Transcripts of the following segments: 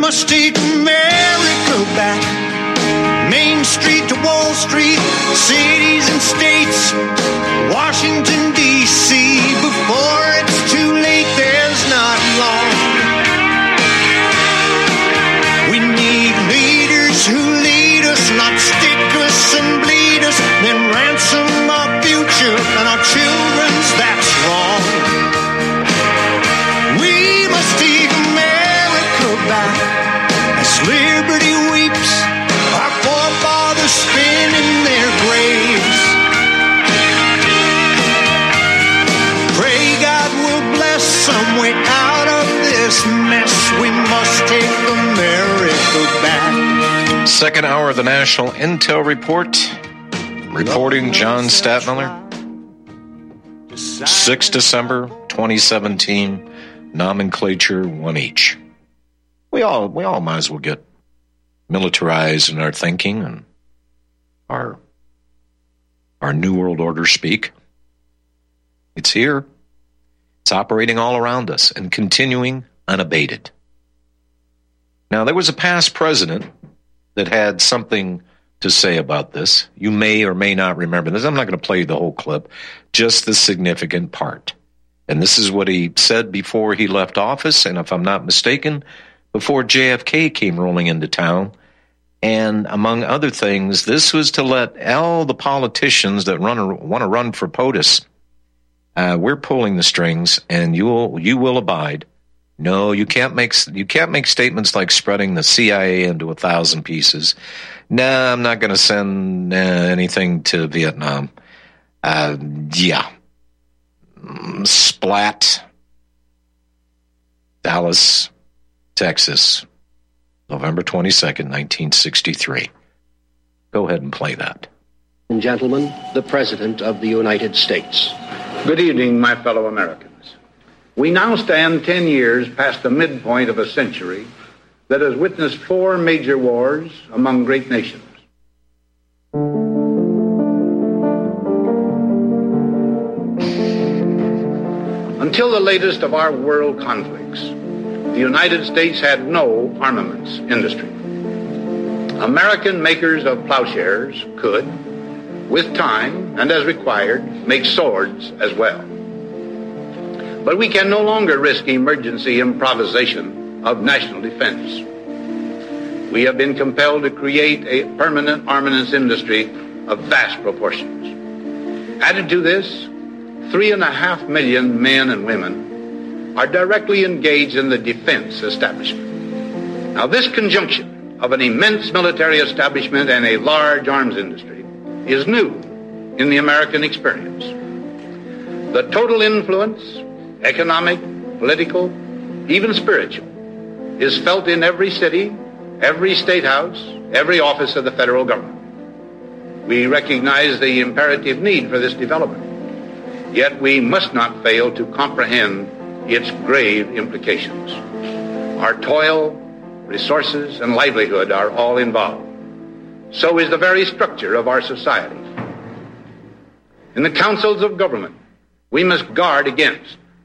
Must take America back. Main Street to Wall Street, cities and states, Washington, D.C. Before it's too late, there's not long. We need leaders who lead us, not Second hour of the National Intel Report. Reporting John Stadtmiller. 6 December 2017. Nomenclature one each. We all we all might as well get militarized in our thinking and our our new world order speak. It's here. It's operating all around us and continuing unabated. Now, there was a past president that had something to say about this. You may or may not remember this. I'm not going to play the whole clip, just the significant part. And this is what he said before he left office, and if I'm not mistaken, before JFK came rolling into town. And among other things, this was to let all the politicians that run want to run for POTUS uh, we're pulling the strings, and you will you will abide. No, you can't make you can't make statements like spreading the CIA into a thousand pieces. No, I'm not going to send uh, anything to Vietnam. Uh, yeah, Mm, splat. Dallas, Texas, November twenty second, nineteen sixty three. Go ahead and play that. and gentlemen, the President of the United States. Good evening, my fellow Americans. We now stand 10 years past the midpoint of a century that has witnessed four major wars among great nations. Until the latest of our world conflicts, the United States had no armaments industry. American makers of plowshares could, with time and as required, make swords as well. But we can no longer risk emergency improvisation of national defense. We have been compelled to create a permanent armaments industry of vast proportions. Added to this, three and a half million men and women are directly engaged in the defense establishment. Now, this conjunction of an immense military establishment and a large arms industry is new in the American experience. The total influence, economic, political, even spiritual, is felt in every city, every state house, every office of the federal government. We recognize the imperative need for this development. Yet we must not fail to comprehend its grave implications. Our toil, resources, and livelihood are all involved. So is the very structure of our society. In the councils of government, we must guard against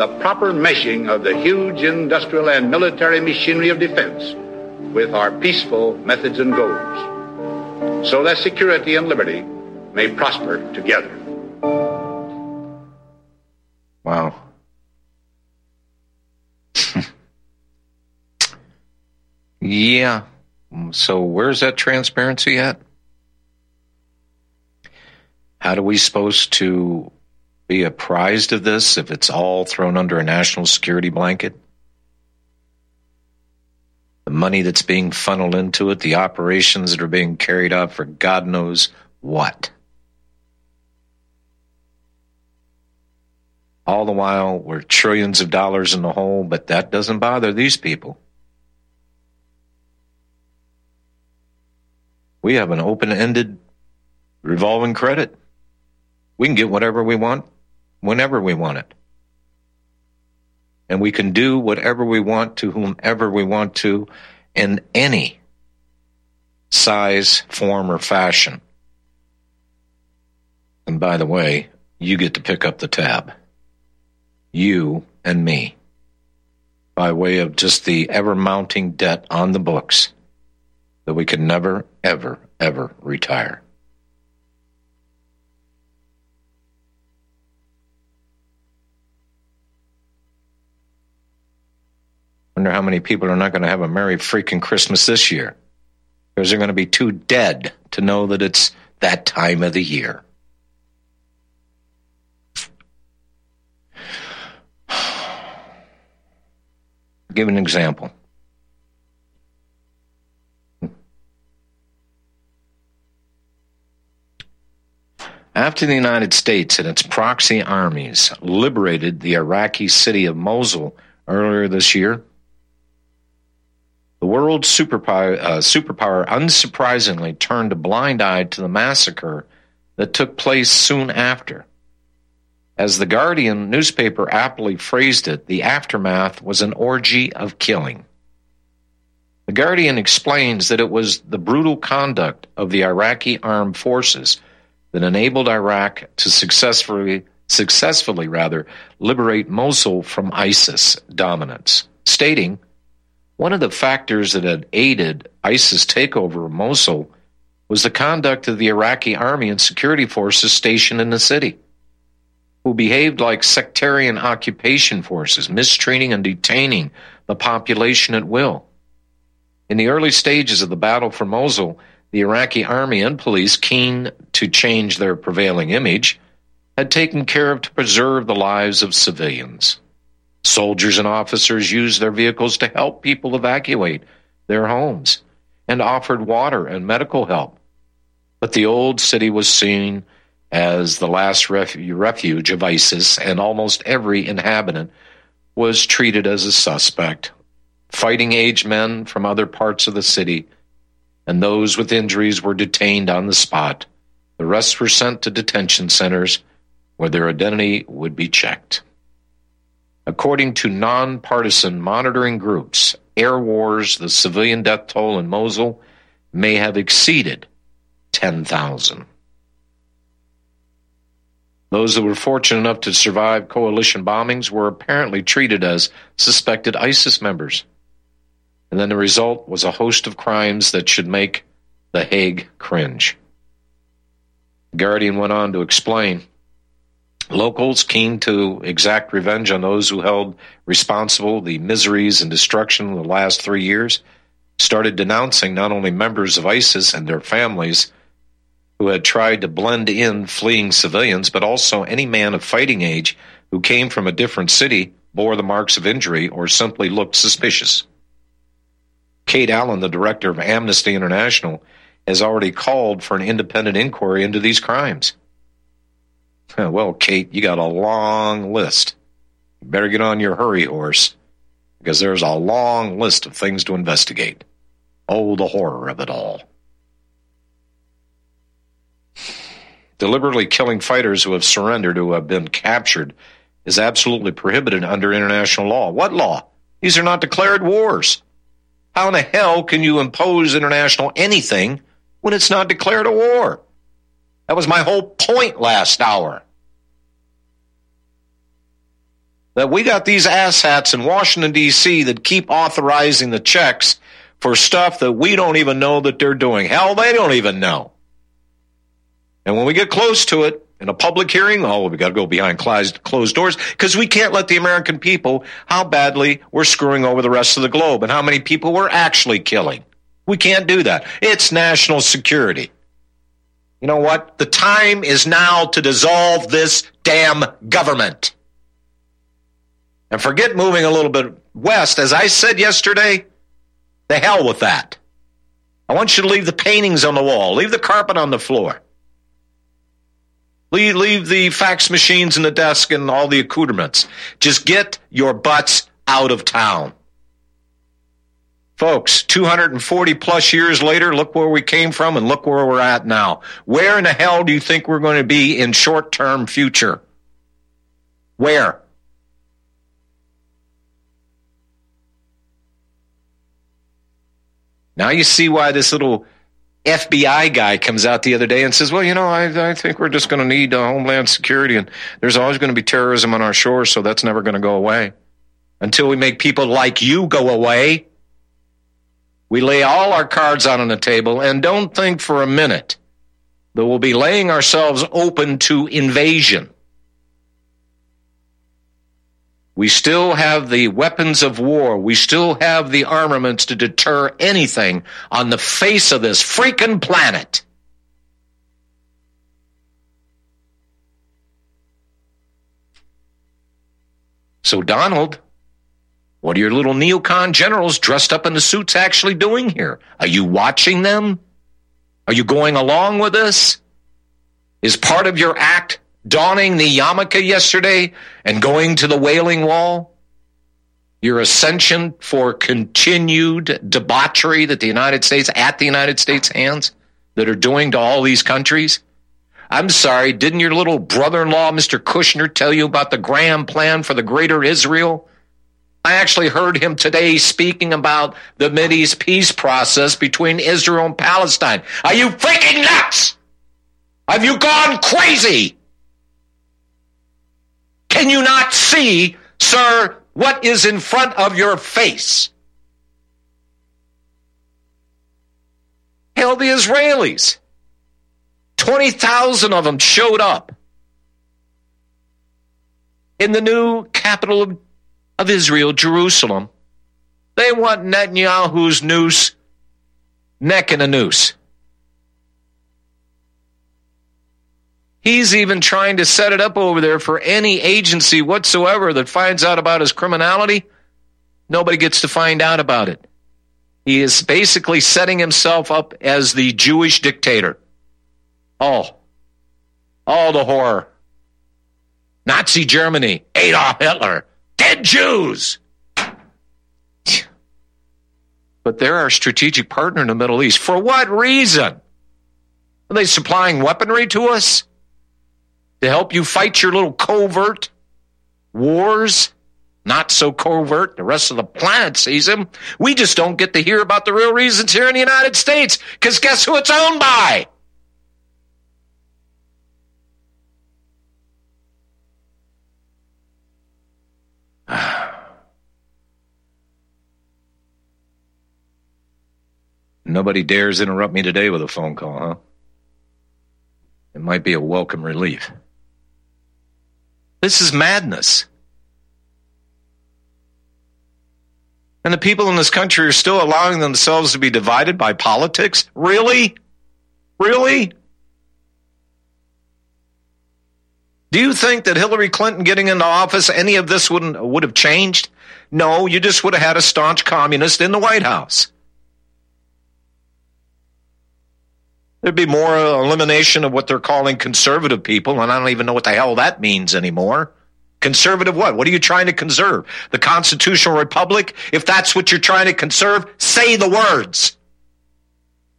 the proper meshing of the huge industrial and military machinery of defense with our peaceful methods and goals, so that security and liberty may prosper together. Wow. Yeah. So where's that transparency at? How do we supposed to be apprised of this if it's all thrown under a national security blanket? The money that's being funneled into it, the operations that are being carried out for God knows what. All the while, we're trillions of dollars in the hole, but that doesn't bother these people. We have an open ended revolving credit. We can get whatever we want whenever we want it. And we can do whatever we want to whomever we want to in any size, form, or fashion. And by the way, you get to pick up the tab. You and me. By way of just the ever mounting debt on the books that we can never, ever, ever retire. Wonder how many people are not going to have a Merry freaking Christmas this year. Because they're going to be too dead to know that it's that time of the year. give an example. After the United States and its proxy armies liberated the Iraqi city of Mosul earlier this year, the world's superpower, uh, superpower unsurprisingly turned a blind eye to the massacre that took place soon after. As the Guardian newspaper aptly phrased it, the aftermath was an orgy of killing. The Guardian explains that it was the brutal conduct of the Iraqi armed forces that enabled Iraq to successfully successfully rather liberate Mosul from ISIS dominance, stating one of the factors that had aided ISIS takeover of Mosul was the conduct of the Iraqi army and security forces stationed in the city, who behaved like sectarian occupation forces, mistreating and detaining the population at will. In the early stages of the battle for Mosul, the Iraqi army and police, keen to change their prevailing image, had taken care of to preserve the lives of civilians. Soldiers and officers used their vehicles to help people evacuate their homes and offered water and medical help. But the old city was seen as the last refuge of ISIS, and almost every inhabitant was treated as a suspect. Fighting age men from other parts of the city and those with injuries were detained on the spot. The rest were sent to detention centers where their identity would be checked. According to nonpartisan monitoring groups, air wars, the civilian death toll in Mosul may have exceeded 10,000. Those that were fortunate enough to survive coalition bombings were apparently treated as suspected ISIS members. And then the result was a host of crimes that should make The Hague cringe. Guardian went on to explain locals keen to exact revenge on those who held responsible the miseries and destruction of the last three years started denouncing not only members of ISIS and their families who had tried to blend in fleeing civilians, but also any man of fighting age who came from a different city, bore the marks of injury, or simply looked suspicious. Kate Allen, the director of Amnesty International, has already called for an independent inquiry into these crimes. Well, Kate, you got a long list. Better get on your hurry horse because there's a long list of things to investigate. Oh, the horror of it all. Deliberately killing fighters who have surrendered, who have been captured, is absolutely prohibited under international law. What law? These are not declared wars. How in the hell can you impose international anything when it's not declared a war? That was my whole point last hour. That we got these asshats in Washington, D.C. that keep authorizing the checks for stuff that we don't even know that they're doing. Hell, they don't even know. And when we get close to it, in a public hearing, oh, we got to go behind closed doors because we can't let the American people how badly we're screwing over the rest of the globe and how many people we're actually killing. We can't do that. It's national security. You know what? The time is now to dissolve this damn government. And forget moving a little bit west. As I said yesterday, the hell with that. I want you to leave the paintings on the wall, leave the carpet on the floor. Leave, leave the fax machines in the desk and all the accoutrements. Just get your butts out of town. Folks, 240 plus years later, look where we came from and look where we're at now. Where in the hell do you think we're going to be in short term future? Where? Now you see why this little FBI guy comes out the other day and says, "Well, you know, I, I think we're just going to need uh, homeland security, and there's always going to be terrorism on our shores, so that's never going to go away until we make people like you go away." We lay all our cards out on the table, and don't think for a minute that we'll be laying ourselves open to invasion. We still have the weapons of war. We still have the armaments to deter anything on the face of this freaking planet. So, Donald, what are your little neocon generals dressed up in the suits actually doing here? Are you watching them? Are you going along with this? Is part of your act donning the yarmulke yesterday and going to the Wailing Wall? Your ascension for continued debauchery that the United States, at the United States hands, that are doing to all these countries? I'm sorry, didn't your little brother in law, Mr. Kushner, tell you about the grand plan for the greater Israel? I actually heard him today speaking about the Mideast peace process between Israel and Palestine. Are you freaking nuts? Have you gone crazy? Can you not see, sir, what is in front of your face? Hell, the Israelis. 20,000 of them showed up in the new capital of, of Israel, Jerusalem. They want Netanyahu's noose, neck in a noose. He's even trying to set it up over there for any agency whatsoever that finds out about his criminality. Nobody gets to find out about it. He is basically setting himself up as the Jewish dictator. Oh, all the horror. Nazi Germany, Adolf Hitler, dead Jews. But they're our strategic partner in the Middle East. For what reason? Are they supplying weaponry to us? to help you fight your little covert wars. Not so covert. The rest of the planet sees them. We just don't get to hear about the real reasons here in the United States because guess who it's owned by? Nobody dares interrupt me today with a phone call, huh? It might be a welcome relief. This is madness. And the people in this country are still allowing themselves to be divided by politics? Really? Really? Do you think that Hillary Clinton getting into office, any of this wouldn't would have changed? No, you just would have had a staunch communist in the White House. There'd be more elimination of what they're calling conservative people, and I don't even know what the hell that means anymore. Conservative what? What are you trying to conserve? The constitutional republic? If that's what you're trying to conserve, say the words.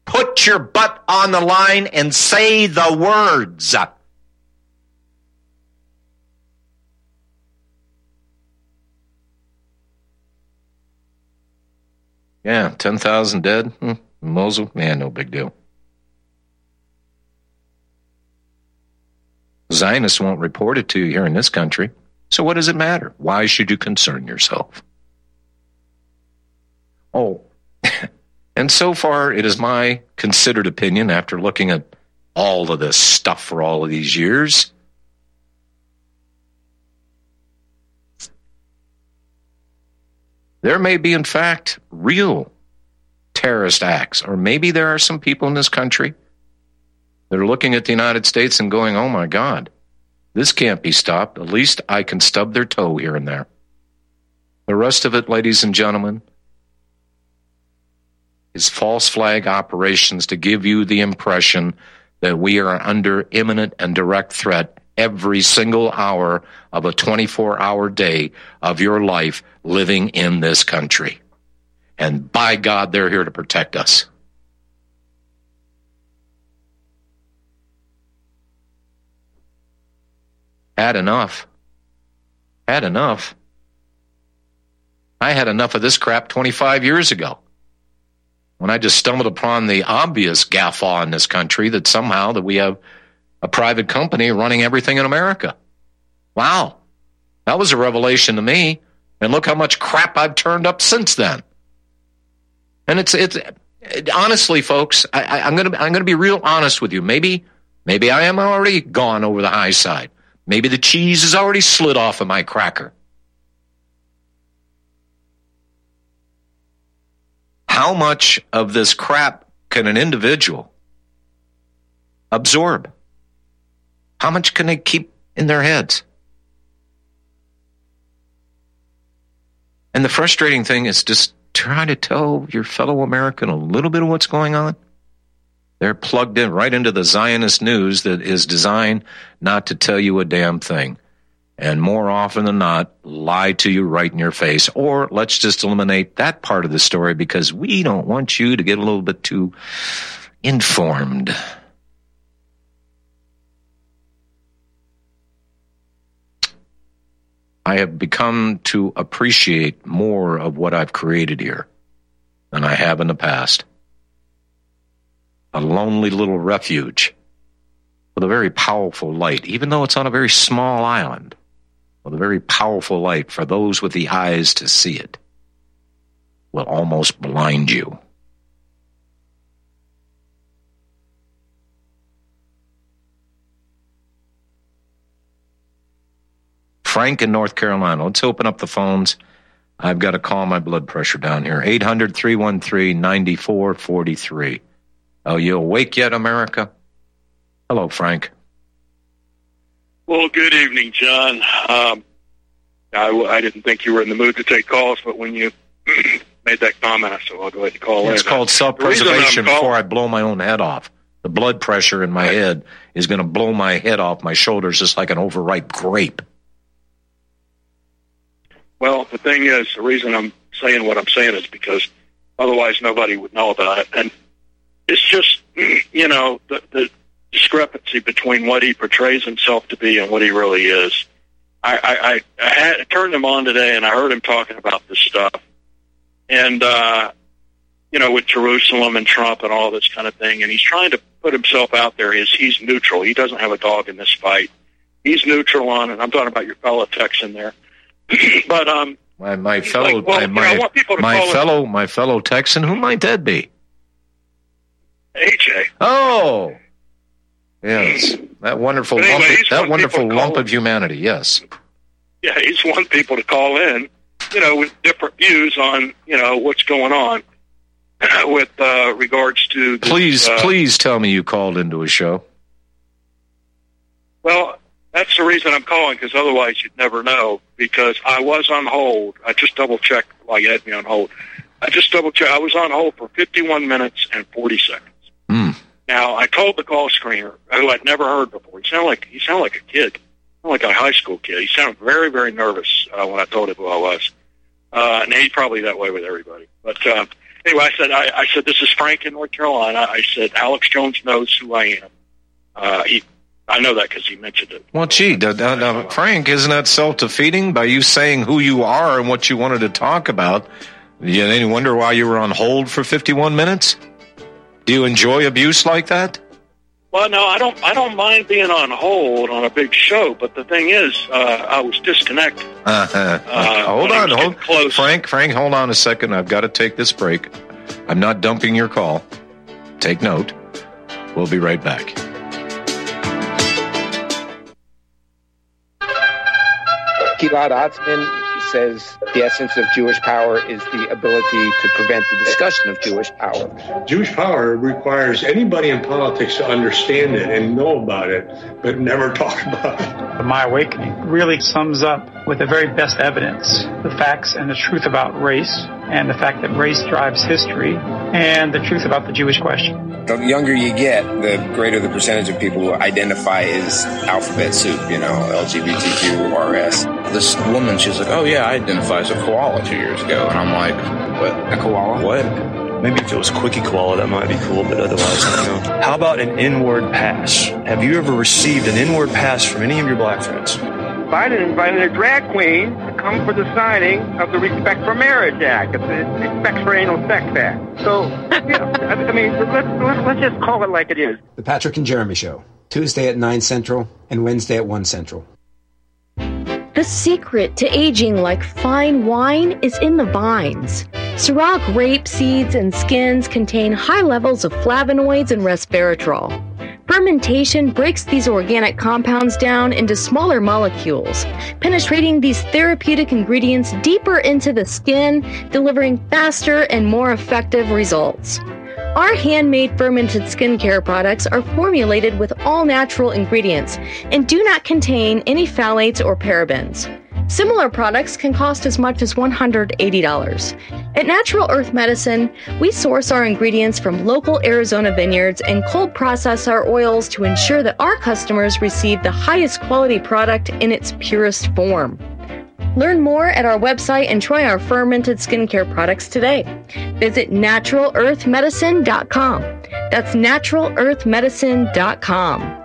Put your butt on the line and say the words. Yeah, 10,000 dead. Hmm. Mosul, man, no big deal. Zionists won't report it to you here in this country. So what does it matter? Why should you concern yourself? Oh, and so far it is my considered opinion after looking at all of this stuff for all of these years. There may be, in fact, real terrorist acts, or maybe there are some people in this country that are looking at the United States and going, oh my God, this can't be stopped. At least I can stub their toe here and there. The rest of it, ladies and gentlemen, is false flag operations to give you the impression that we are under imminent and direct threat every single hour of a 24 hour day of your life living in this country. And by God, they're here to protect us. Had enough. Had enough. I had enough of this crap 25 years ago when I just stumbled upon the obvious gaffaw in this country that somehow that we have a private company running everything in America. Wow. That was a revelation to me. And look how much crap I've turned up since then. And it's it's it, honestly, folks, I, I'm gonna I'm gonna be real honest with you. Maybe maybe I am already gone over the high side. Maybe the cheese has already slid off of my cracker. How much of this crap can an individual absorb? How much can they keep in their heads? And the frustrating thing is just try to tell your fellow American a little bit of what's going on. They're plugged in right into the Zionist news that is designed not to tell you a damn thing. And more often than not, lie to you right in your face. Or let's just eliminate that part of the story because we don't want you to get a little bit too informed. I have become to appreciate more of what I've created here than I have in the past. A lonely little refuge with a very powerful light, even though it's on a very small island, with a very powerful light for those with the eyes to see it, will almost blind you. Frank in North Carolina. Let's open up the phones. I've got to calm my blood pressure down here. 800 313 9443. Oh, you awake yet, America? Hello, Frank. Well, good evening, John. Um, I, I didn't think you were in the mood to take calls, but when you made that comment, I said, I'll go ahead and call it's in. called self preservation before I blow my own head off. The blood pressure in my head is going to blow my head off my shoulders just like an overripe grape. Well, the thing is, the reason I'm saying what I'm saying is because otherwise nobody would know about it. And it's just, you know, the, the discrepancy between what he portrays himself to be and what he really is. I, I, I, had, I turned him on today and I heard him talking about this stuff. And, uh, you know, with Jerusalem and Trump and all this kind of thing. And he's trying to put himself out there as he's neutral. He doesn't have a dog in this fight. He's neutral on, and I'm talking about your fellow Texan there but um, my my fellow like, well, my, my, my fellow my fellow Texan, who might that be? AJ. Oh, yes, that wonderful anyway, lump, of, that wonderful lump of humanity. Yes. Yeah, he's one people to call in, you know, with different views on you know what's going on with uh, regards to. This, please, uh, please tell me you called into a show. Well, that's the reason I'm calling because otherwise you'd never know. Because I was on hold. I just double checked while you had me on hold. I just double checked. I was on hold for 51 minutes and 40 seconds. Mm. Now I told the call screener who I'd never heard before. He sounded like he sounded like a kid, like a high school kid. He sounded very very nervous uh, when I told him who I was. Uh, and he's probably that way with everybody. But uh, anyway, I said I, I said this is Frank in North Carolina. I said Alex Jones knows who I am. Uh, he I know that because he mentioned it. Well, gee, Frank, isn't that self defeating by you saying who you are and what you wanted to talk about? You any wonder why you were on hold for 51 minutes? Do you enjoy abuse like that? Well, no, I don't. I don't mind being on hold on a big show, but the thing is, uh, I was disconnected. Uh-huh. Uh, hold on, hold close. Frank. Frank, hold on a second. I've got to take this break. I'm not dumping your call. Take note. We'll be right back. Gilad Atzmon says the essence of Jewish power is the ability to prevent the discussion of Jewish power. Jewish power requires anybody in politics to understand it and know about it, but never talk about it. My Awakening really sums up with the very best evidence the facts and the truth about race and the fact that race drives history and the truth about the Jewish question. The younger you get, the greater the percentage of people who identify as alphabet soup, you know, LGBTQ, RS. This woman, she's like, oh yeah, I identify as a koala two years ago. And I'm like, what? A koala? What? Maybe if it was Quickie Koala, that might be cool, but otherwise, I know. How about an inward pass? Have you ever received an inward pass from any of your black friends? Biden invited a drag queen to come for the signing of the Respect for Marriage Act, It's the Respect for Anal Sex Act. So, you know, I mean, let's, let's just call it like it is. The Patrick and Jeremy Show, Tuesday at 9 Central and Wednesday at 1 Central. The secret to aging like fine wine is in the vines. Ciroc grape seeds and skins contain high levels of flavonoids and resveratrol. Fermentation breaks these organic compounds down into smaller molecules, penetrating these therapeutic ingredients deeper into the skin, delivering faster and more effective results. Our handmade fermented skincare products are formulated with all natural ingredients and do not contain any phthalates or parabens. Similar products can cost as much as $180. At Natural Earth Medicine, we source our ingredients from local Arizona vineyards and cold process our oils to ensure that our customers receive the highest quality product in its purest form. Learn more at our website and try our fermented skincare products today. Visit naturalearthmedicine.com. That's naturalearthmedicine.com.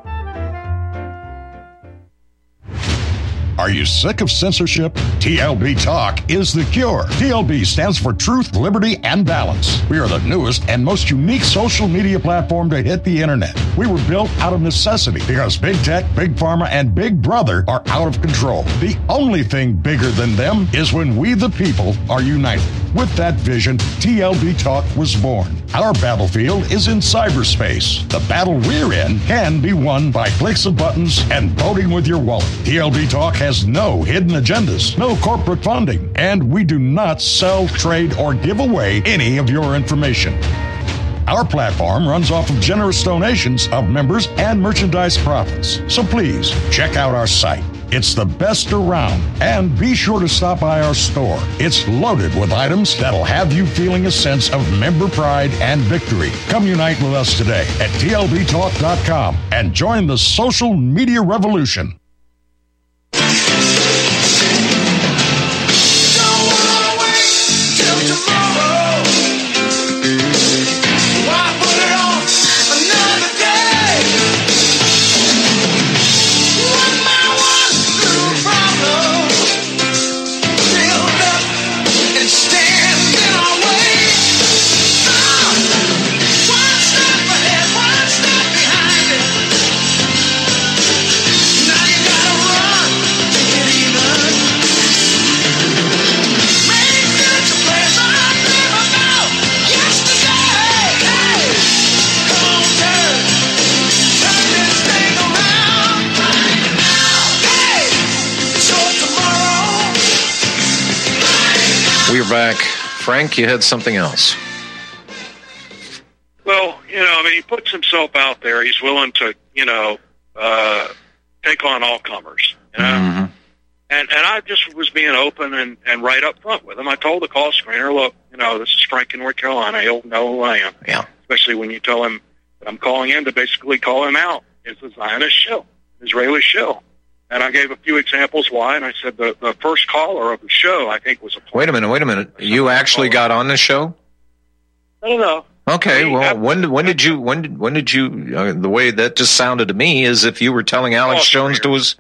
Are you sick of censorship? TLB Talk is the cure. TLB stands for Truth, Liberty, and Balance. We are the newest and most unique social media platform to hit the internet. We were built out of necessity because big tech, big pharma, and big brother are out of control. The only thing bigger than them is when we, the people, are united. With that vision, TLB Talk was born. Our battlefield is in cyberspace. The battle we're in can be won by clicks of buttons and voting with your wallet. TLB Talk has no hidden agendas, no corporate funding, and we do not sell, trade, or give away any of your information. Our platform runs off of generous donations of members and merchandise profits. So please check out our site. It's the best around. And be sure to stop by our store. It's loaded with items that'll have you feeling a sense of member pride and victory. Come unite with us today at TLBTalk.com and join the social media revolution. Frank, you had something else. Well, you know, I mean, he puts himself out there. He's willing to, you know, uh, take on all comers. You know? Mm-hmm. And and I just was being open and, and right up front with him. I told the call screener, look, you know, this is Frank in North Carolina. He'll know who I am. Yeah. Especially when you tell him that I'm calling in to basically call him out. It's a Zionist show, Israeli show. And I gave a few examples why, and I said the, the first caller of the show, I think, was a Wait a minute, wait a minute. You actually got on the show? I don't know. Okay, I mean, well, that- when when did you when did when did you? Uh, the way that just sounded to me is if you were telling Alex Jones to his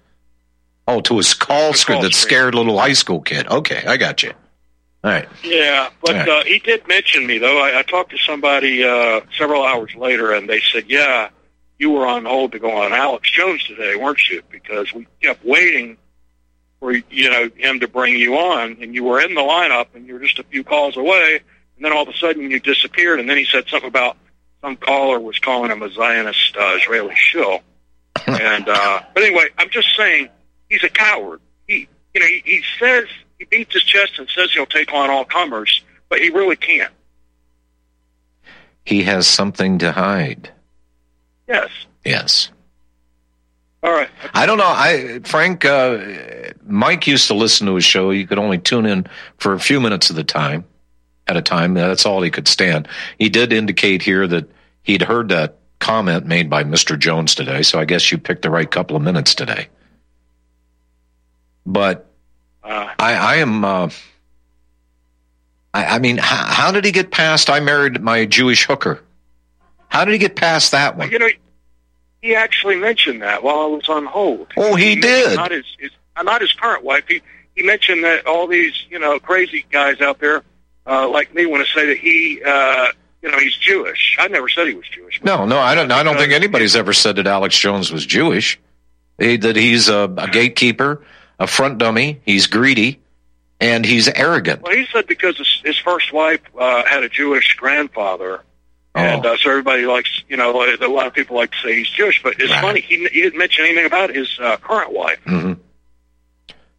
oh to his call screen that scared little high school kid. Okay, I got you. All right. Yeah, but right. uh, he did mention me though. I, I talked to somebody uh, several hours later, and they said, "Yeah, you were on hold to go on Alex Jones today, weren't you? Because we kept waiting for you know him to bring you on, and you were in the lineup, and you were just a few calls away, and then all of a sudden you disappeared." And then he said something about some caller was calling him a Zionist uh, Israeli shill. and uh, but anyway, I'm just saying he's a coward. He you know, he, he says he beats his chest and says he'll take on all comers, but he really can't. He has something to hide. Yes. Yes. All right. I don't know. I Frank uh, Mike used to listen to his show. You could only tune in for a few minutes of the time at a time. That's all he could stand. He did indicate here that he'd heard that comment made by Mr. Jones today, so I guess you picked the right couple of minutes today. But uh, I, I am. Uh, I, I mean, how, how did he get past? I married my Jewish hooker. How did he get past that one? You know, he actually mentioned that while I was on hold. Oh, he, he did. Not his, his, uh, not his current wife. He he mentioned that all these you know crazy guys out there uh, like me want to say that he uh, you know he's Jewish. I never said he was Jewish. No, no, I don't. I don't think anybody's ever said that Alex Jones was Jewish. He, that he's a, a gatekeeper, a front dummy. He's greedy, and he's arrogant. Well, he said because his, his first wife uh, had a Jewish grandfather, and Oh. uh, so everybody likes, you know, a lot of people like to say he's Jewish. But it's Right. funny he, he didn't mention anything about his uh, current wife. hmm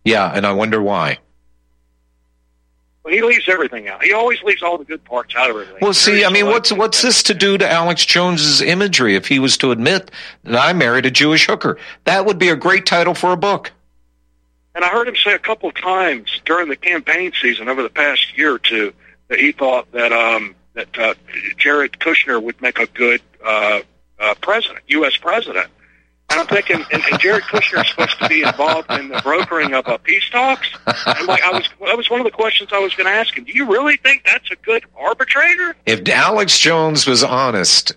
Yeah, and I wonder why. But he leaves everything out. He always leaves all the good parts out of everything. Well, see, I mean, what's what's this to do to Alex Jones's imagery if he was to admit that I married a Jewish hooker? That would be a great title for a book. And I heard him say a couple of times during the campaign season over the past year or two that he thought that um, that uh, Jared Kushner would make a good uh, uh, president, U.S. president. And I'm thinking, and, and Jared Kushner is supposed to be involved in the brokering of uh, peace talks. And like, I was, that was one of the questions I was going to ask him. Do you really think that's a good arbitrator? If Alex Jones was honest,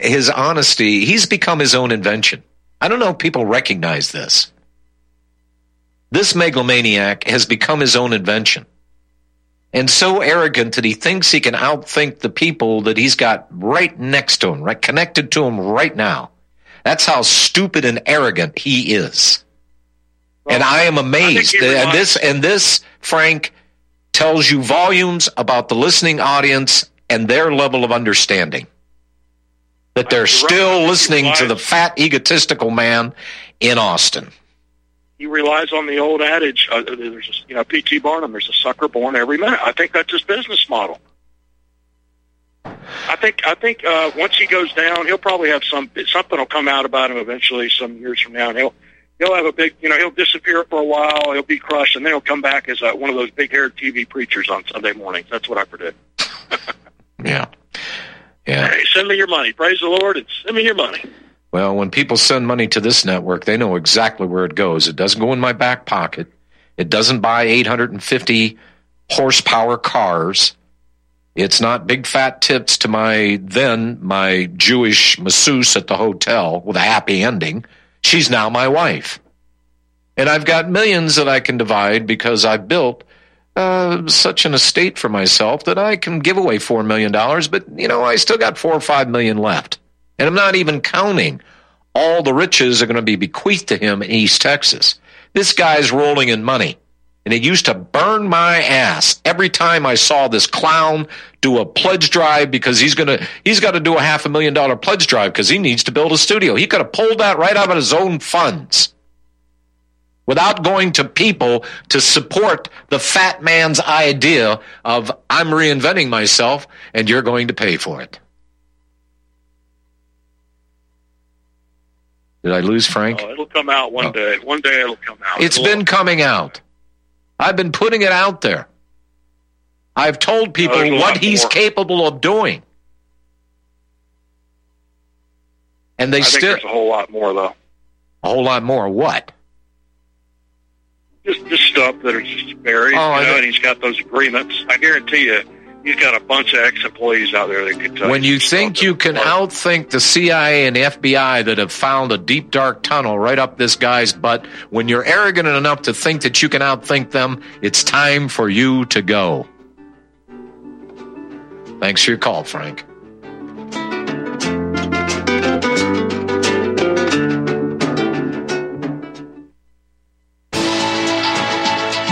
his honesty, he's become his own invention. I don't know if people recognize this. This megalomaniac has become his own invention. And so arrogant that he thinks he can outthink the people that he's got right next to him, right connected to him right now. That's how stupid and arrogant he is. and I am amazed. he and this and this, Frank, tells you volumes about the listening audience and their level of understanding. That they're still listening to the fat, egotistical man in Austin. He relies on the old adage, uh, there's, a, you know, P.T. Barnum, there's a sucker born every minute. I think that's his business model. I think I think uh, once he goes down, he'll probably have some something will come out about him eventually, some years from now, and he'll he'll have a big you know he'll disappear for a while, he'll be crushed, and then he'll come back as uh, one of those big haired TV preachers on Sunday mornings. That's what I predict. Yeah. Yeah. Hey, send me your money, praise the Lord, and send me your money. Well, when people send money to this network, they know exactly where it goes. It doesn't go in my back pocket. It doesn't buy 850 horsepower cars. It's not big fat tips to my then my Jewish masseuse at the hotel with a happy ending. She's now my wife. And I've got millions that I can divide because I built uh, such an estate for myself that I can give away $4 million, but, you know, I still got four or five million left. And I'm not even counting all the riches are going to be bequeathed to him in East Texas. This guy's rolling in money. And it used to burn my ass every time I saw this clown do a pledge drive because he's going to, he's got to do a half a million dollar pledge drive because he needs to build a studio. He could have pulled that right out of his own funds without going to people to support the fat man's idea of I'm reinventing myself and you're going to pay for it. Did I lose Frank? Oh, it'll come out one oh. day. One day it'll come out. It's It'll- been coming out. I've been putting it out there. I've told people a what he's more. capable of doing. And they I still there's a whole lot more though. a whole lot more. What? just just stuff that are just buried, Oh, I you know. and he's got those agreements. I guarantee you, he's got a bunch of ex-employees out there that could tell you. when you think you can outthink the CIA and the FBI that have found a deep dark tunnel right up this guy's butt, when you're arrogant enough to think that you can outthink them, it's time for you to go. Thanks for your call, Frank.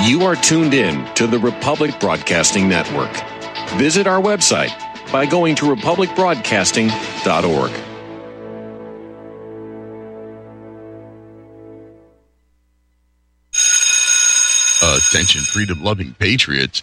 You are tuned in to the Republic Broadcasting Network. Visit our website by going to republicbroadcasting.org. Attention, freedom loving patriots.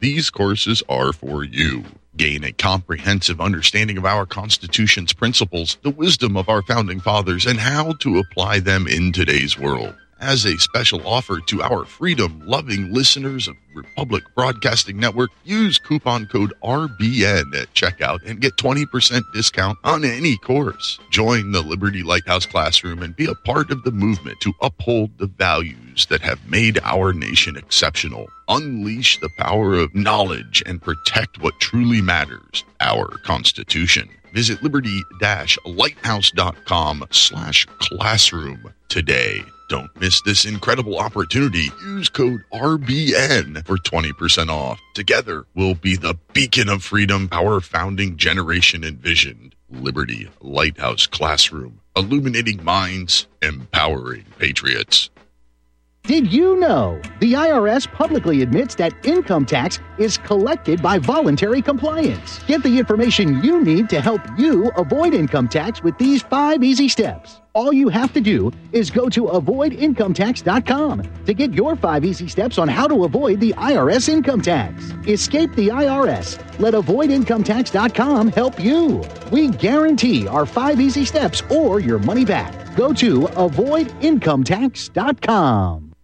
These courses are for you. Gain a comprehensive understanding of our Constitution's principles, the wisdom of our founding fathers, and how to apply them in today's world. As a special offer to our freedom loving listeners of Republic Broadcasting Network, use coupon code RBN at checkout and get 20% discount on any course. Join the Liberty Lighthouse Classroom and be a part of the movement to uphold the values that have made our nation exceptional. Unleash the power of knowledge and protect what truly matters, our Constitution. Visit liberty-lighthouse.com slash classroom today. Don't miss this incredible opportunity. Use code RBN for 20% off. Together, we'll be the beacon of freedom our founding generation envisioned. Liberty Lighthouse Classroom, illuminating minds, empowering patriots. Did you know the IRS publicly admits that income tax is collected by voluntary compliance? Get the information you need to help you avoid income tax with these five easy steps. All you have to do is go to avoidincometax.com to get your five easy steps on how to avoid the IRS income tax. Escape the IRS. Let avoidincometax.com help you. We guarantee our five easy steps or your money back. Go to avoidincometax.com.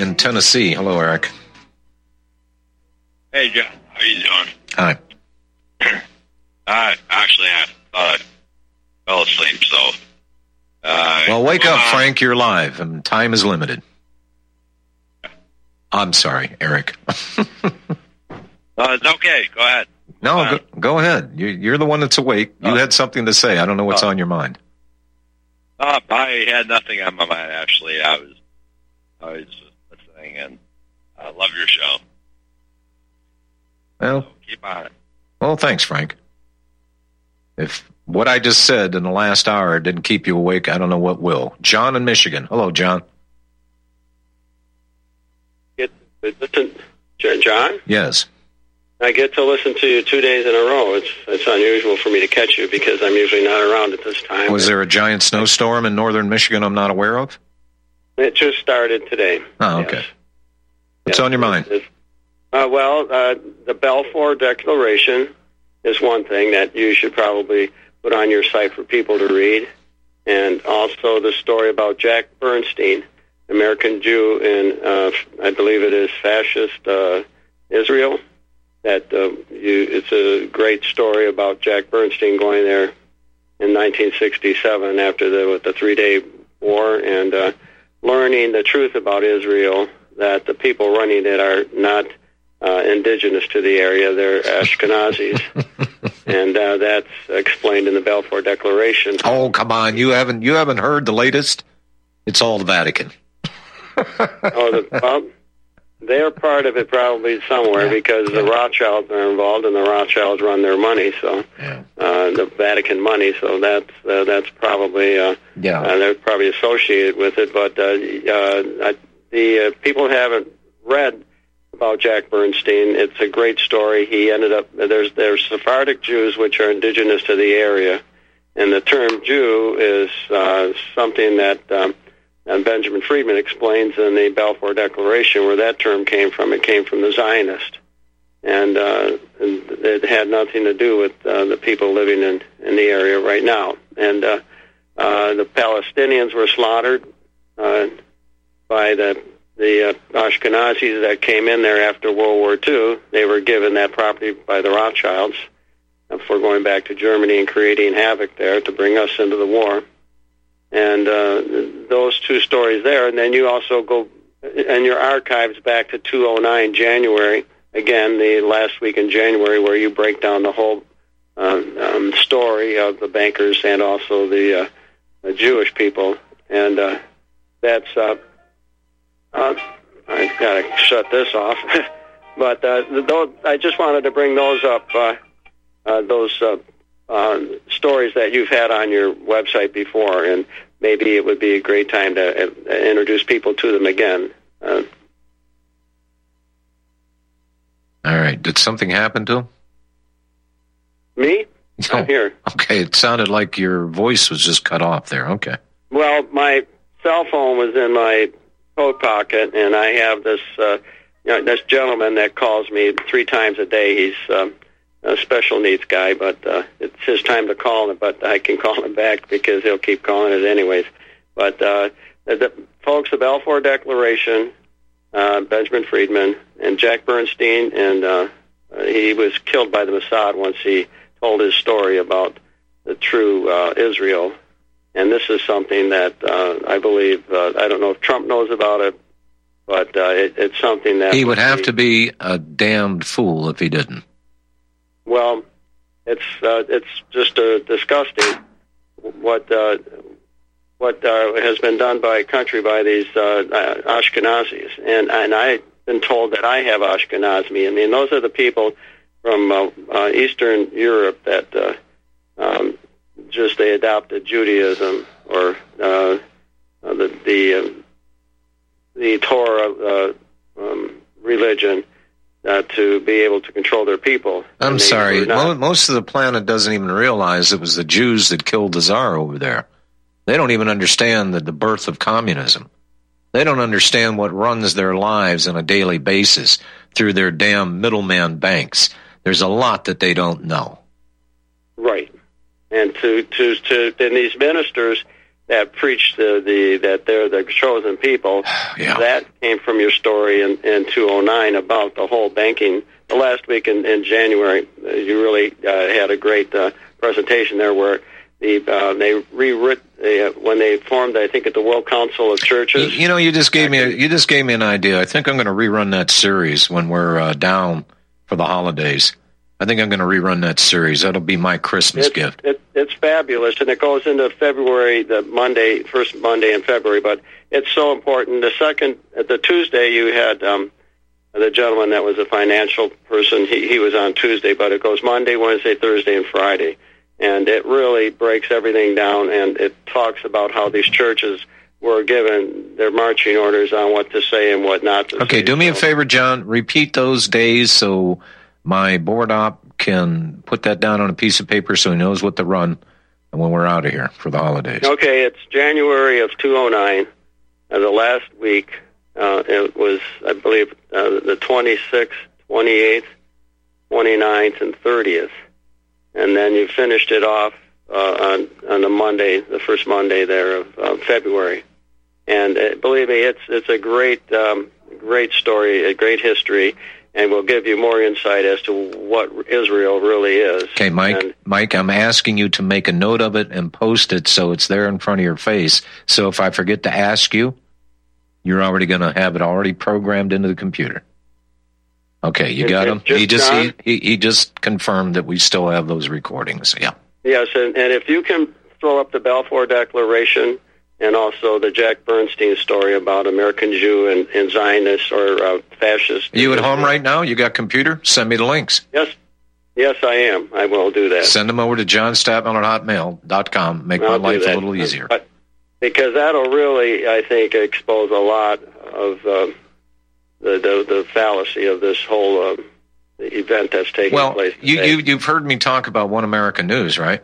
In Tennessee. Hello, Eric. Hey, John. How you doing? Hi. I actually I uh, fell asleep, so. Uh, Well, wake up, Frank. You're live, and time is limited. I'm sorry, Eric. Uh, it's okay. Go ahead. No, go, go ahead. You, you're the one that's awake. You had something to say. I don't know what's on your mind. Uh, I had nothing on my mind, actually. I was, I was listening, and I love your show. Well, Keep on it. well, thanks, Frank. If what I just said in the last hour didn't keep you awake, I don't know what will. John in Michigan. Hello, John. Get listen, John. Yes. I get to listen to you two days in a row. It's it's unusual for me to catch you because I'm usually not around at this time. Was there a giant snowstorm in northern Michigan I'm not aware of? It just started today. Oh, okay. What's on your mind? Uh, well, uh, the Balfour Declaration is one thing that you should probably put on your site for people to read, and also the story about Jack Bernstein, American Jew in, uh, I believe it is fascist uh, Israel. That uh, you, it's a great story about Jack Bernstein going there in 1967 after the with the three day war and uh, learning the truth about Israel. That the people running it are not uh, indigenous to the area; they're Ashkenazis, and uh, that's explained in the Balfour Declaration. Oh, come on! You haven't you haven't heard the latest? It's all the Vatican. oh, the, well, they're part of it probably somewhere because the Rothschilds are involved, and the Rothschilds run their money, so uh, the Vatican money. So that's uh, that's probably uh, yeah. uh, they're probably associated with it. But uh, uh, I- the uh, people haven't read about Jack Bernstein. It's a great story. He ended up there's there's Sephardic Jews which are indigenous to the area, and the term Jew is uh, something that. Um, Benjamin Freedman explains in the Balfour Declaration where that term came from. It came from the Zionist, and, uh, and it had nothing to do with uh, the people living in, in the area right now. And uh, uh, the Palestinians were slaughtered uh, by the the uh, Ashkenazis that came in there after World War II. They were given that property by the Rothschilds for going back to Germany and creating havoc there to bring us into the war and uh, those two stories there. And then you also go in your archives back to 209 January, again, the last week in January, where you break down the whole uh, um, story of the bankers and also the, uh, the Jewish people. And uh, that's, uh, uh, I've got to shut this off. but uh, those, I just wanted to bring those up, uh, uh, those uh, uh, stories that you've had on your website before, and maybe it would be a great time to uh, introduce people to them again. Uh, All right. Did something happen to him? me? I'm here. Okay, it sounded like your voice was just cut off there. Okay. Well, my cell phone was in my coat pocket, and I have this uh, you know, this gentleman that calls me three times a day. He's um, a special needs guy, but uh, it's his time to call him. But I can call him back because he'll keep calling it anyways. But uh, the, folks, the Balfour Declaration, uh, Benjamin Freedman, and Jack Bernstein, and uh, he was killed by the Mossad once he told his story about the true uh, Israel. And this is something that uh, I believe, uh, I don't know if Trump knows about it, but uh, it, it's something that He would have to be a damned fool if he didn't. Well, it's uh, it's just uh, disgusting what uh, what uh, has been done by a country by these Ashkenazis, and and I've been told that I have Ashkenazi. I mean, those are the people from uh, uh, Eastern Europe that uh, um, just they adopted Judaism or uh, uh, the the um, the Torah uh, um, religion uh, to be able to control their people. I'm sorry. most of the planet doesn't even realize it was the Jews that killed the Tsar over there. They don't even understand the, the birth of communism. They don't understand what runs their lives on a daily basis through their damn middleman banks. There's a lot that they don't know. Right. And to to to then these ministers that preach the, the that they're the chosen people. Yeah. That came from your story in, in 209 about the whole banking. The last week in, in January, uh, you really uh, had a great uh, presentation there where the uh, they rewrit uh, when they formed, I think, at the World Council of Churches. You know, you just gave me a, you just gave me an idea. I think I'm going to rerun that series when we're uh, down for the holidays. I think I'm going to rerun that series. That'll be my Christmas It's, gift. it, it's fabulous, and it goes into February, the Monday, first Monday in February. But it's so important. The second, the Tuesday, you had um, the gentleman that was a financial person. He he was on Tuesday, but it goes Monday, Wednesday, Thursday, and Friday, and it really breaks everything down. And it talks about how these churches were given their marching orders on what to say and what not to say. Okay, do me a favor, John. Repeat those days so my board op can put that down on a piece of paper so he knows what to run and when we're out of here for the holidays. Okay, it's January of 209. Uh, the last week, uh, it was, I believe, uh, the 26th, 28th, 29th, and 30th. And then you finished it off uh, on, on the Monday, the first Monday there of uh, February. And uh, believe me, it's it's a great um, great story, a great history, and we'll give you more insight as to what Israel really is. Okay, Mike. Mike, I'm asking you to make a note of it and post it so it's there in front of your face. So if I forget to ask you, you're already going to have it already programmed into the computer. Okay, you got him. just He just he, he he just confirmed that we still have those recordings. Yeah. Yes, and, and if you can throw up the Balfour Declaration and also the Jack Bernstein story about American Jew and, and Zionist or uh, fascist. You at home right now? You got computer? Send me the links. Yes, yes, I am. I will do that. Send them over to johnstatman at hotmail.com. Make I'll my life a little easier. But because that'll really, I think, expose a lot of uh, the, the the fallacy of this whole uh, event that's taking Well, place. you, you, you've heard me talk about One American News, right?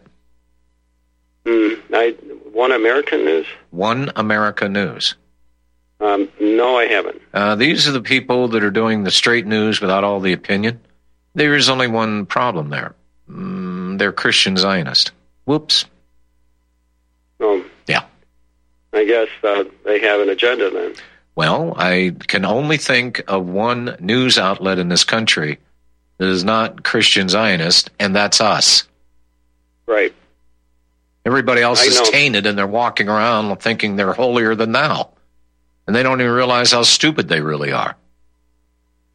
Mm, I One American News. One America News. Um, no, I haven't. Uh, these are the people that are doing the straight news without all the opinion. There is only one problem there. Mm, they're Christian Zionist. Whoops. Um, Yeah. I guess uh, they have an agenda then. Well, I can only think of one news outlet in this country that is not Christian Zionist, and that's us. Right. Everybody else I is know. tainted, and they're walking around thinking they're holier than thou. And they don't even realize how stupid they really are.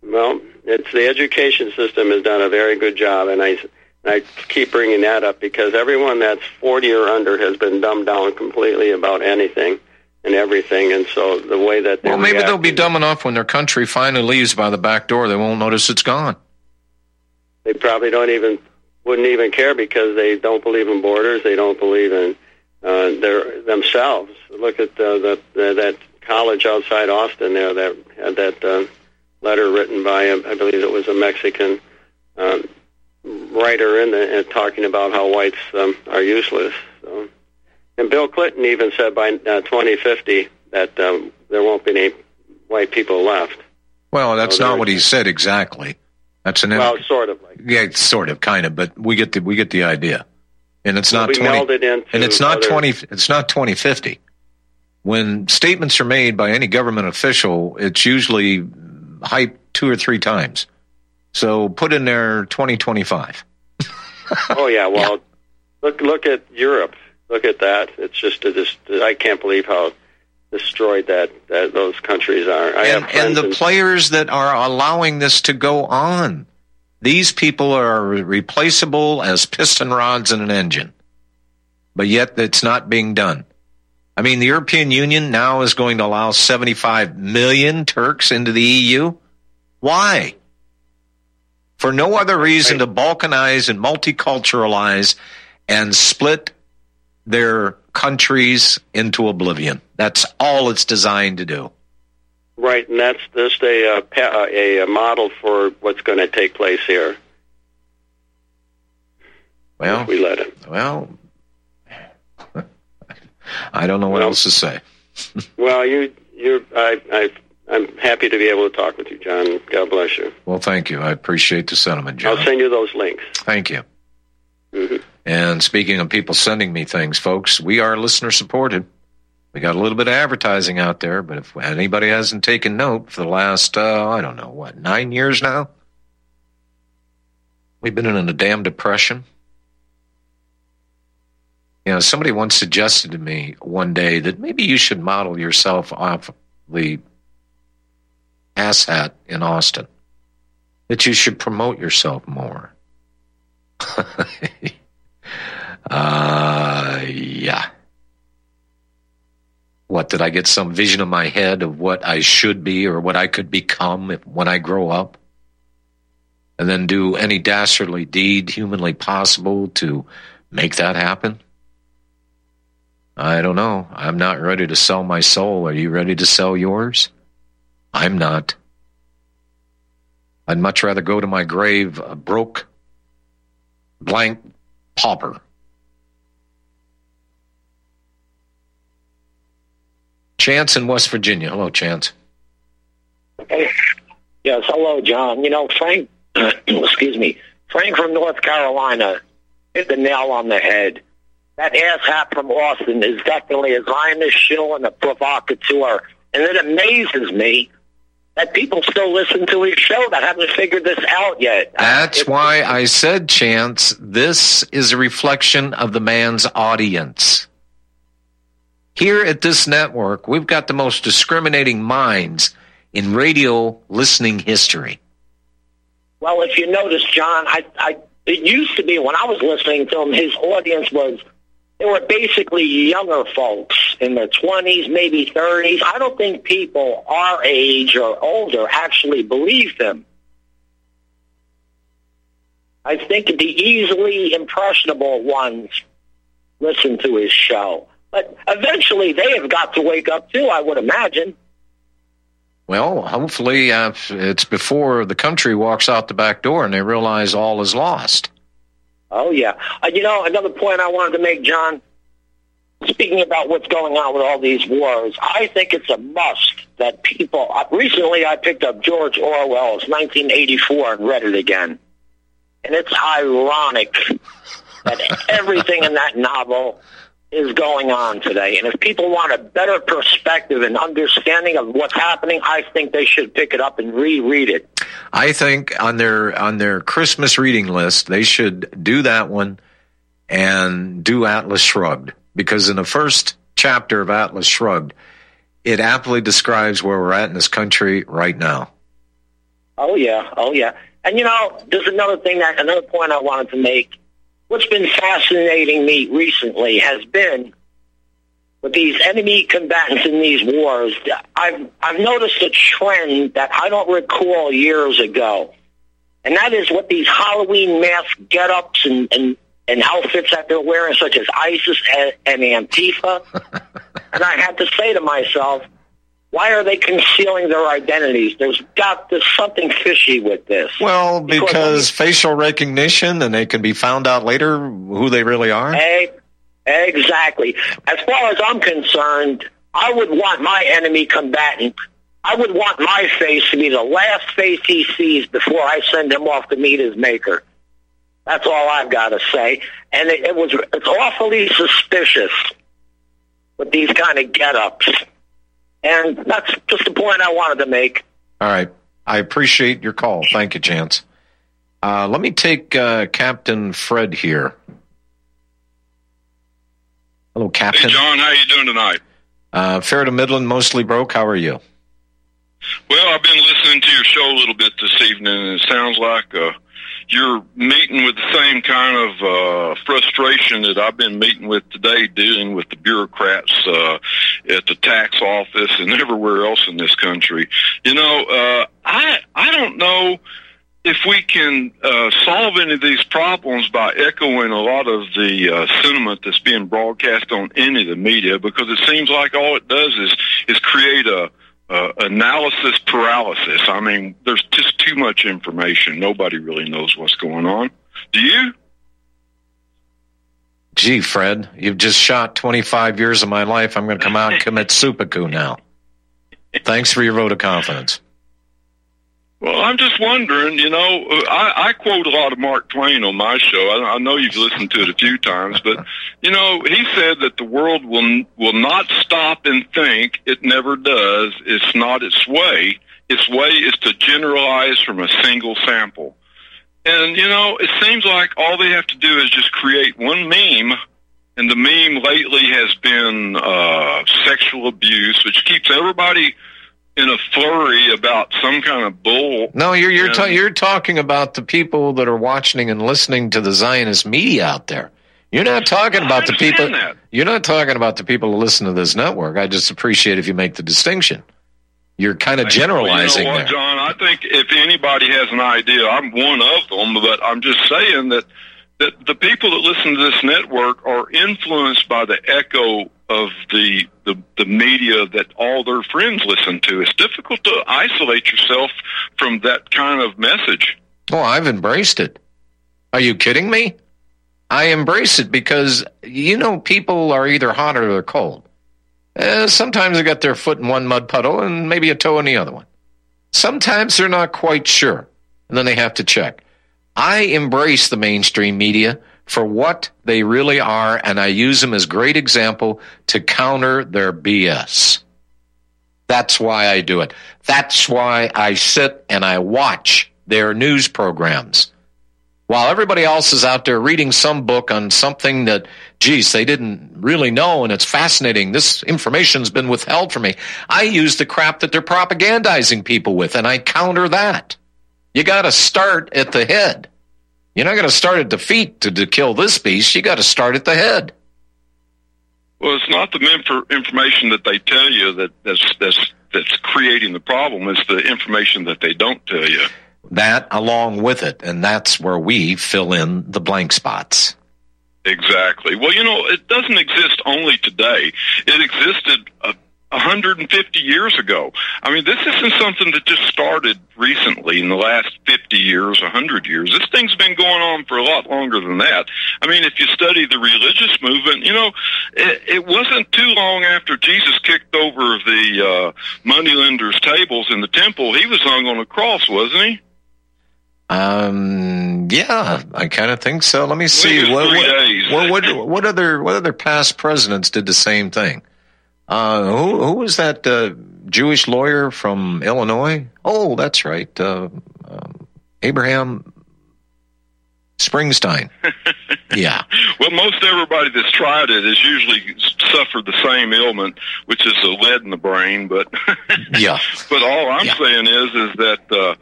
Well, it's the education system has done a very good job, and I, I keep bringing that up because everyone that's 40 or under has been dumbed down completely about anything and everything, and so the way that they're Well, maybe they'll be dumb enough when their country finally leaves by the back door, they won't notice it's gone. they probably don't even wouldn't even care because they don't believe in borders. They don't believe in uh, their themselves. Look at the, the that college outside Austin there that had that uh, letter written by uh, I believe it was a Mexican um, writer in the, uh, talking about how whites um, are useless. So, and Bill Clinton even said by uh, 2050 that um, there won't be any white people left. Well, that's Oh, not what he said exactly. That's an Well, sort of like. yeah, it's sort of, kind of, but we get the we get the idea. And it's not we twenty, into and it's not other- twenty. It's not twenty fifty. When statements are made by any government official, it's usually hyped two or three times. So put in there twenty twenty five. oh yeah, well, look look at Europe. Look at that. It's just a, just I can't believe how destroyed that, that those countries are. I and, and the in- players that are allowing this to go on. These people are replaceable as piston rods in an engine, but yet it's not being done. I mean, the European Union now is going to allow 75 million Turks into the EU. Why? For no other reason to balkanize and multiculturalize and split their countries into oblivion. That's all it's designed to do. right, and that's just a uh, a, a model for what's going to take place here. Well, if we let it. Well, I don't know what else to say. Well, you you I I I'm happy to be able to talk with you, John. God bless you. Well, thank you. I appreciate the sentiment, John. I'll send you those links. Thank you. hmm And speaking of people sending me things, folks, we are listener supported. We got a little bit of advertising out there, but if anybody hasn't taken note for the last, uh, I don't know, what, nine years now? We've been in a damn depression. You know, somebody once suggested to me one day that maybe you should model yourself off the asshat in Austin, that you should promote yourself more. uh, yeah. What did I get some vision in my head of what I should be or what I could become if, when I grow up? And then do any dastardly deed humanly possible to make that happen? I don't know. I'm not ready to sell my soul. Are you ready to sell yours? I'm not. I'd much rather go to my grave a broke, blank pauper. Chance in West Virginia. Hello, Chance. Yes, hello, John. You know, Frank, excuse me, Frank from North Carolina hit the nail on the head. That asshat from Austin is definitely a Zionist shill and a provocateur. And it amazes me that people still listen to his show that haven't figured this out yet. That's why I said, Chance, this is a reflection of the man's audience. Here at this network, we've got the most discriminating minds in radio listening history. Well, if you notice, John, I, I it used to be when I was listening to him, his audience was they were basically younger folks in their twenties, maybe thirties. I don't think people our age or older actually believe him. I think the easily impressionable ones listen to his show. But eventually they have got to wake up too, I would imagine. Well, hopefully uh, it's before the country walks out the back door and they realize all is lost. Oh, yeah. Uh, you know, another point I wanted to make, John, speaking about what's going on with all these wars, I think it's a must that people. Uh, recently, I picked up George Orwell's 1984 and read it again. And it's ironic that everything in that novel is going on today. And if people want a better perspective and understanding of what's happening, I think they should pick it up and reread it. I think on their on their Christmas reading list, they should do that one and do Atlas Shrugged because in the first chapter of Atlas Shrugged, it aptly describes where we're at in this country right now. Oh yeah, oh yeah. And you know, there's another thing that another point I wanted to make what's been fascinating me recently has been with these enemy combatants in these wars, I've I've noticed a trend that I don't recall years ago, and that is what these Halloween mask get-ups and and, and outfits that they're wearing, such as ISIS and, and Antifa. and I had to say to myself, why are they concealing their identities? There's got there's something fishy with this. Well, because, facial recognition, and they can be found out later who they really are. Hey, exactly. As far as I'm concerned, I would want my enemy combatant. I would want my face to be the last face he sees before I send him off to meet his maker. That's all I've got to say. And it, it was it's awfully suspicious with these kind of get-ups. And that's just the point I wanted to make. All right. I appreciate your call. Thank you, Chance. Uh, let me take uh, Captain Fred here. Hello, Captain. Hey, John. How you doing tonight? Uh, fair to Midland, mostly broke. How are you? Well, I've been listening to your show a little bit this evening, and it sounds like uh, you're meeting with the same kind of uh, frustration that I've been meeting with today, dealing with the bureaucrats uh, at the tax office and everywhere else in this country. You know, uh, I I don't know if we can uh, solve any of these problems by echoing a lot of the uh, sentiment that's being broadcast on any of the media, because it seems like all it does is is create a uh, analysis paralysis. I mean, there's just too much information. Nobody really knows what's going on. Do you? Gee, Fred, you've just shot 25 years of my life. I'm going to come out and commit seppuku now. Thanks for your vote of confidence. Well, I'm just wondering, you know, I, I quote a lot of Mark Twain on my show. I, I know you've listened to it a few times, but you know, he said that the world will will not stop and think. It never does. It's not its way. Its way is to generalize from a single sample. And you know, it seems like all they have to do is just create one meme and the meme lately has been uh, sexual abuse, which keeps everybody in a flurry about some kind of bull. No, you're you're ta- you're talking about the people that are watching and listening to the Zionist media out there. You're not talking about the people. that. You're not talking about the people who listen to this network. I just appreciate if you make the distinction. You're kind of generalizing you know what, John? I think if anybody has an idea, I'm one of them. But I'm just saying that that the people that listen to this network are influenced by the echo of the the, the media that all their friends listen to. It's difficult to isolate yourself from that kind of message. Oh, I've embraced it. Are you kidding me? I embrace it because you know people are either hot or they're cold. Uh, sometimes they got their foot in one mud puddle and maybe a toe in the other one. Sometimes they're not quite sure, and then they have to check. I embrace the mainstream media for what they really are, and I use them as great example to counter their BS. That's why I do it. That's why I sit and I watch their news programs. While everybody else is out there reading some book on something that, geez, they didn't really know and it's fascinating. This information's been withheld from me. I use the crap that they're propagandizing people with and I counter that. You got to start at the head. You're not going to start at the feet to, to kill this beast. You got to start at the head. Well, it's not the infor- information that they tell you that that's that's that's creating the problem. It's the information that they don't tell you. That along with it, and that's where we fill in the blank spots. Exactly. Well, you know, it doesn't exist only today. It existed uh, 150 years ago. I mean, this isn't something that just started recently in the last 50 years, 100 years. This thing's been going on for a lot longer than that. I mean, if you study the religious movement, you know, it, it wasn't too long after Jesus kicked over the uh, moneylenders' tables in the temple, he was hung on a cross, wasn't he? Um, yeah, I kind of think so. Let me see. What, what, what, what, what other what other past presidents did the same thing? Uh, who who was that uh, Jewish lawyer from Illinois? Oh, that's right, uh, um, Abraham Springsteen. yeah, Well, most everybody that's tried it has usually suffered the same ailment, which is the lead in the brain. But yeah. but all I'm saying is is that uh,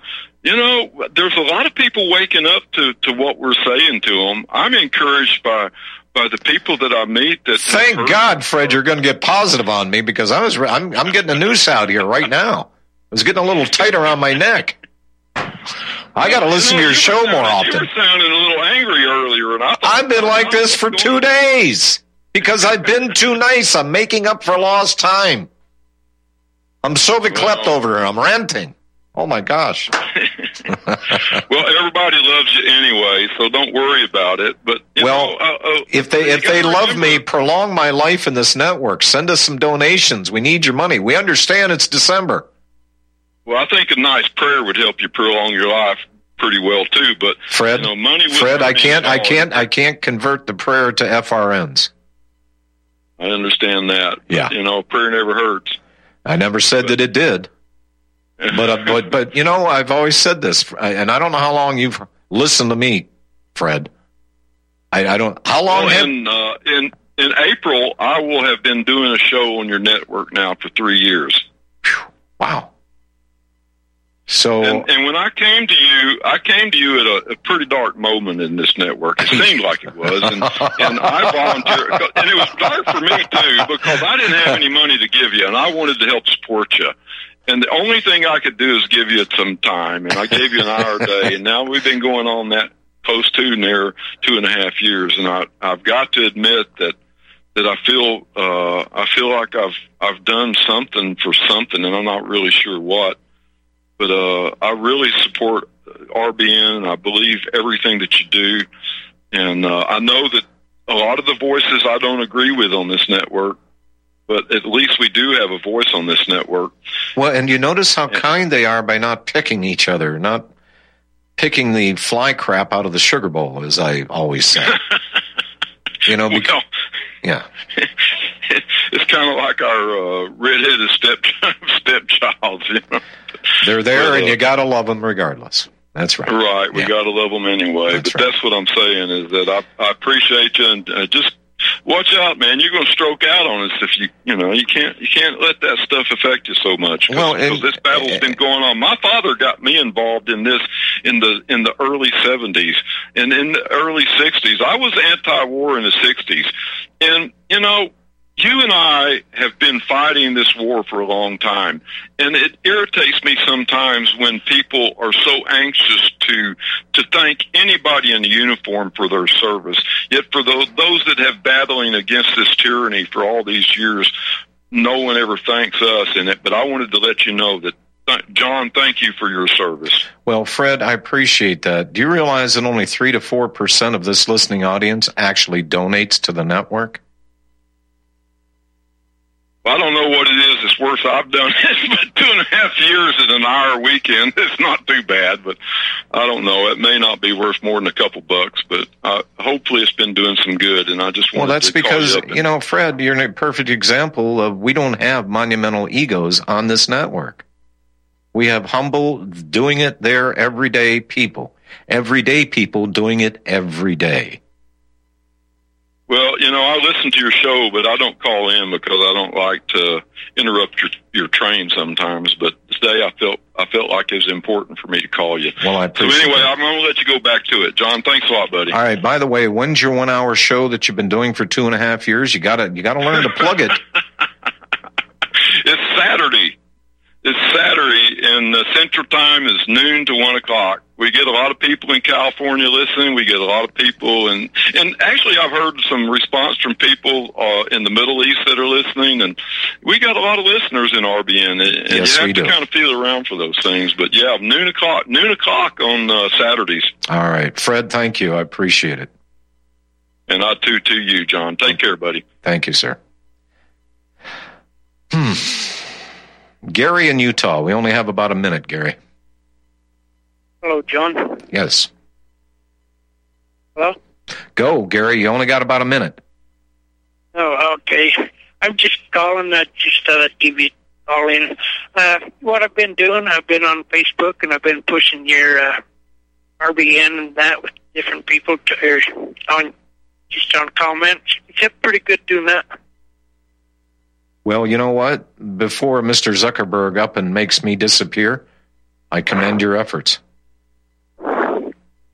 you know there's a lot of people waking up to to what we're saying to them. I'm encouraged by by the people that I meet. That Thank God, Fred, you're going to get positive on me because I was re- I'm I'm getting a noose out here right now. I was getting a little tight around my neck. I got to listen to your show more You often. were sounding a little angry earlier, and I I've been like this for two days because I've been too nice. I'm making up for lost time. I'm so beklept over here. I'm ranting. Oh my gosh. well, everybody loves you anyway, so don't worry about it. But Well, know, uh, uh, If they if they love remember- me, prolong my life in this network. Send us some donations. We need your money. We understand it's December. Well, I think a nice prayer would help you prolong your life pretty well too. But Fred, you know, money Fred, I can't, I can't, I can't convert the prayer to FRNs. I understand that. Yeah. You know, prayer never hurts. I never said that it did. But, uh, but, but, you know, I've always said this, and I don't know how long you've listened to me, Fred. I, I don't, how long Well, in, uh, in in April, I will have been doing a show on your network now for three years. Wow. So, And, and when I came to you, I came to you at a, a pretty dark moment in this network. It seemed like it was, and, and I volunteered. And it was dark for me too because I didn't have any money to give you, and I wanted to help support you. And the only thing I could do is give you some time, and I gave you an hour a day. And now we've been going on that close to near two and a half years, and I, I've got to admit that that I feel uh, I feel like I've I've done something for something, and I'm not really sure what but uh, I really support RBN. and I believe everything that you do, and uh, I know that a lot of the voices I don't agree with on this network, but at least we do have a voice on this network. well, and you notice how kind they are by not picking each other, not picking the fly crap out of the sugar bowl, as I always say. you know, because, Well, yeah. it's kind of like our uh, redheaded step stepchild. You know? They're there, Well, and uh, you got to love them regardless. That's right. Right, we Yeah. got to love them anyway. That's but that's what I'm saying is that I, I appreciate you and uh, just watch out, man. You're going to stroke out on us if you you know you can't you can't let that stuff affect you so much. Cause, Well, and- 'cause this battle's eh, been going on. My father got me involved in this in the in the early 70s and in the early 60s. I was anti-war in the 60s, and you know you and I have been fighting this war for a long time, and it irritates me sometimes when people are so anxious to to thank anybody in uniform for their service. Yet for those those that have battling against this tyranny for all these years, no one ever thanks us in it. But I wanted to let you know that. John, thank you for your service. Well, Fred, I appreciate that. Do you realize that only 3 to 4% of this listening audience actually donates to the network? I don't know what it is. It's worse. I've done it, but two and a half years at an hour weekend. It's not too bad, but I don't know. It may not be worth more than a couple bucks, but uh, hopefully it's been doing some good. And I just Well, that's to because, you you know, Fred, you're a perfect example of we don't have monumental egos on this network. We have humble, doing it there everyday people. Everyday people doing it every day. Well, you know, I listen to your show, but I don't call in because I don't like to interrupt your your train sometimes. But today, I felt I felt like it was important for me to call you. Well, I appreciate. So anyway, that. I'm going to let you go back to it, John. Thanks a lot, buddy. All right. By the way, when's your one hour show that you've been doing for two and a half years? You gotta you gotta learn to plug it. It's Saturday. It's Saturday, and the Central Time is noon to one o'clock. We get a lot of people in California listening. We get a lot of people, and and actually, I've heard some response from people uh, in the Middle East that are listening, and we got a lot of listeners in RBN. And Yes, you have to do. kind of feel around for those things. But yeah, noon o'clock, noon o'clock on uh, Saturdays, All right, Fred. Thank you. I appreciate it. and I too to you, John. Take care, buddy. Thank you, sir. Hmm. Gary in Utah. We only have about a minute, Gary. Hello, John. Yes. Hello? Go, Gary. You only got about a minute. Oh, okay. I'm just calling. I just thought I'd give you a call in. Uh, what I've been doing, I've been on Facebook and I've been pushing your uh, RBN and that with different people to, er, on just on comments. It's pretty good doing that. Well, you know what? Before Mr. Zuckerberg up and makes me disappear, I commend your efforts.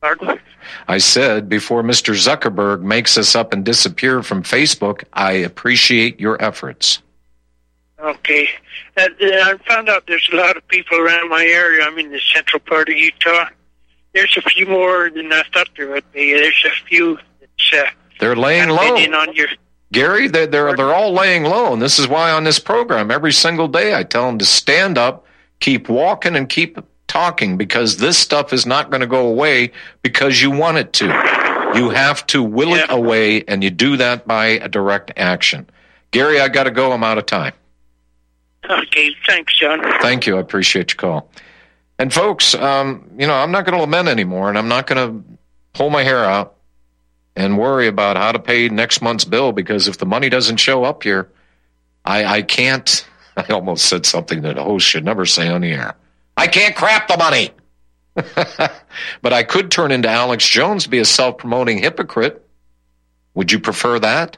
Pardon? I said before Mr. Zuckerberg makes us up and disappear from Facebook, I appreciate your efforts. Okay. Uh, uh, I found out there's a lot of people around my area. I'm in the central part of Utah. There's a few more than I thought there would be. There's a few that's uh, They're laying low. your Gary, they're, they're, they're all laying low. And this is why on this program, every single day, I tell them to stand up, keep walking, and keep talking because this stuff is not going to go away because you want it to. You have to will it away, and you do that by a direct action. Gary, I got to go. I'm out of time. Okay, thanks, John. Thank you. I appreciate your call. And folks, um, you know, I'm not going to lament anymore, and I'm not going to pull my hair out and worry about how to pay next month's bill because if the money doesn't show up here, I, I can't. I almost said something that a host should never say on the air. I can't crap the money. but I could turn into Alex Jones, be a self promoting hypocrite. Would you prefer that?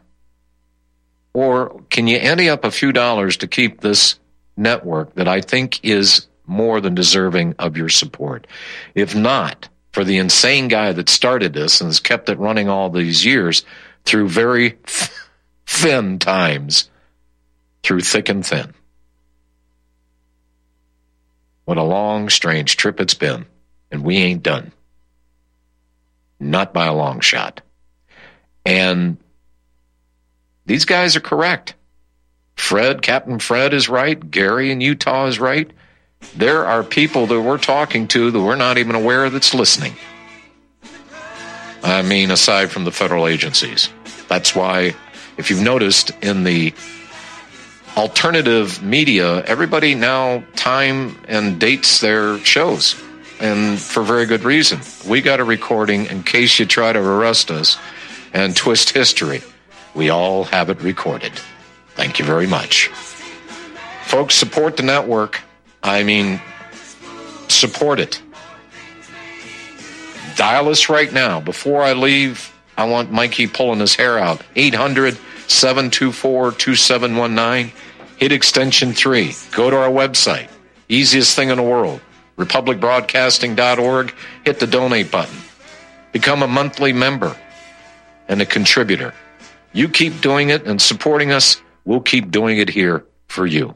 Or can you ante up a few dollars to keep this network that I think is more than deserving of your support? If not, for the insane guy that started this and has kept it running all these years through very thin times, through thick and thin. What a long, strange trip it's been, and we ain't done. Not by a long shot. And these guys are correct. Fred, Captain Fred is right. Gary in Utah is right. There are people that we're talking to that we're not even aware that's listening. I mean, aside from the federal agencies. That's why, if you've noticed in the alternative media, everybody now time and dates their shows. And for very good reason. We got a recording in case you try to arrest us and twist history. We all have it recorded. Thank you very much. Folks, support the network. I mean, support it. Dial us right now. Before I leave, I want Mikey pulling his hair out. 800 724 2719. Hit extension 3. Go to our website. Easiest thing in the world. RepublicBroadcasting.org. Hit the donate button. Become a monthly member and a contributor. You keep doing it and supporting us. We'll keep doing it here for you.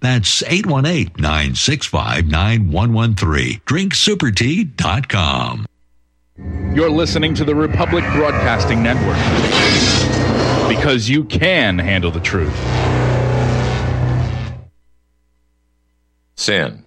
That's 818-965-9113. DrinkSuperTea.com. You're listening to the Republic Broadcasting Network because you can handle the truth. Sin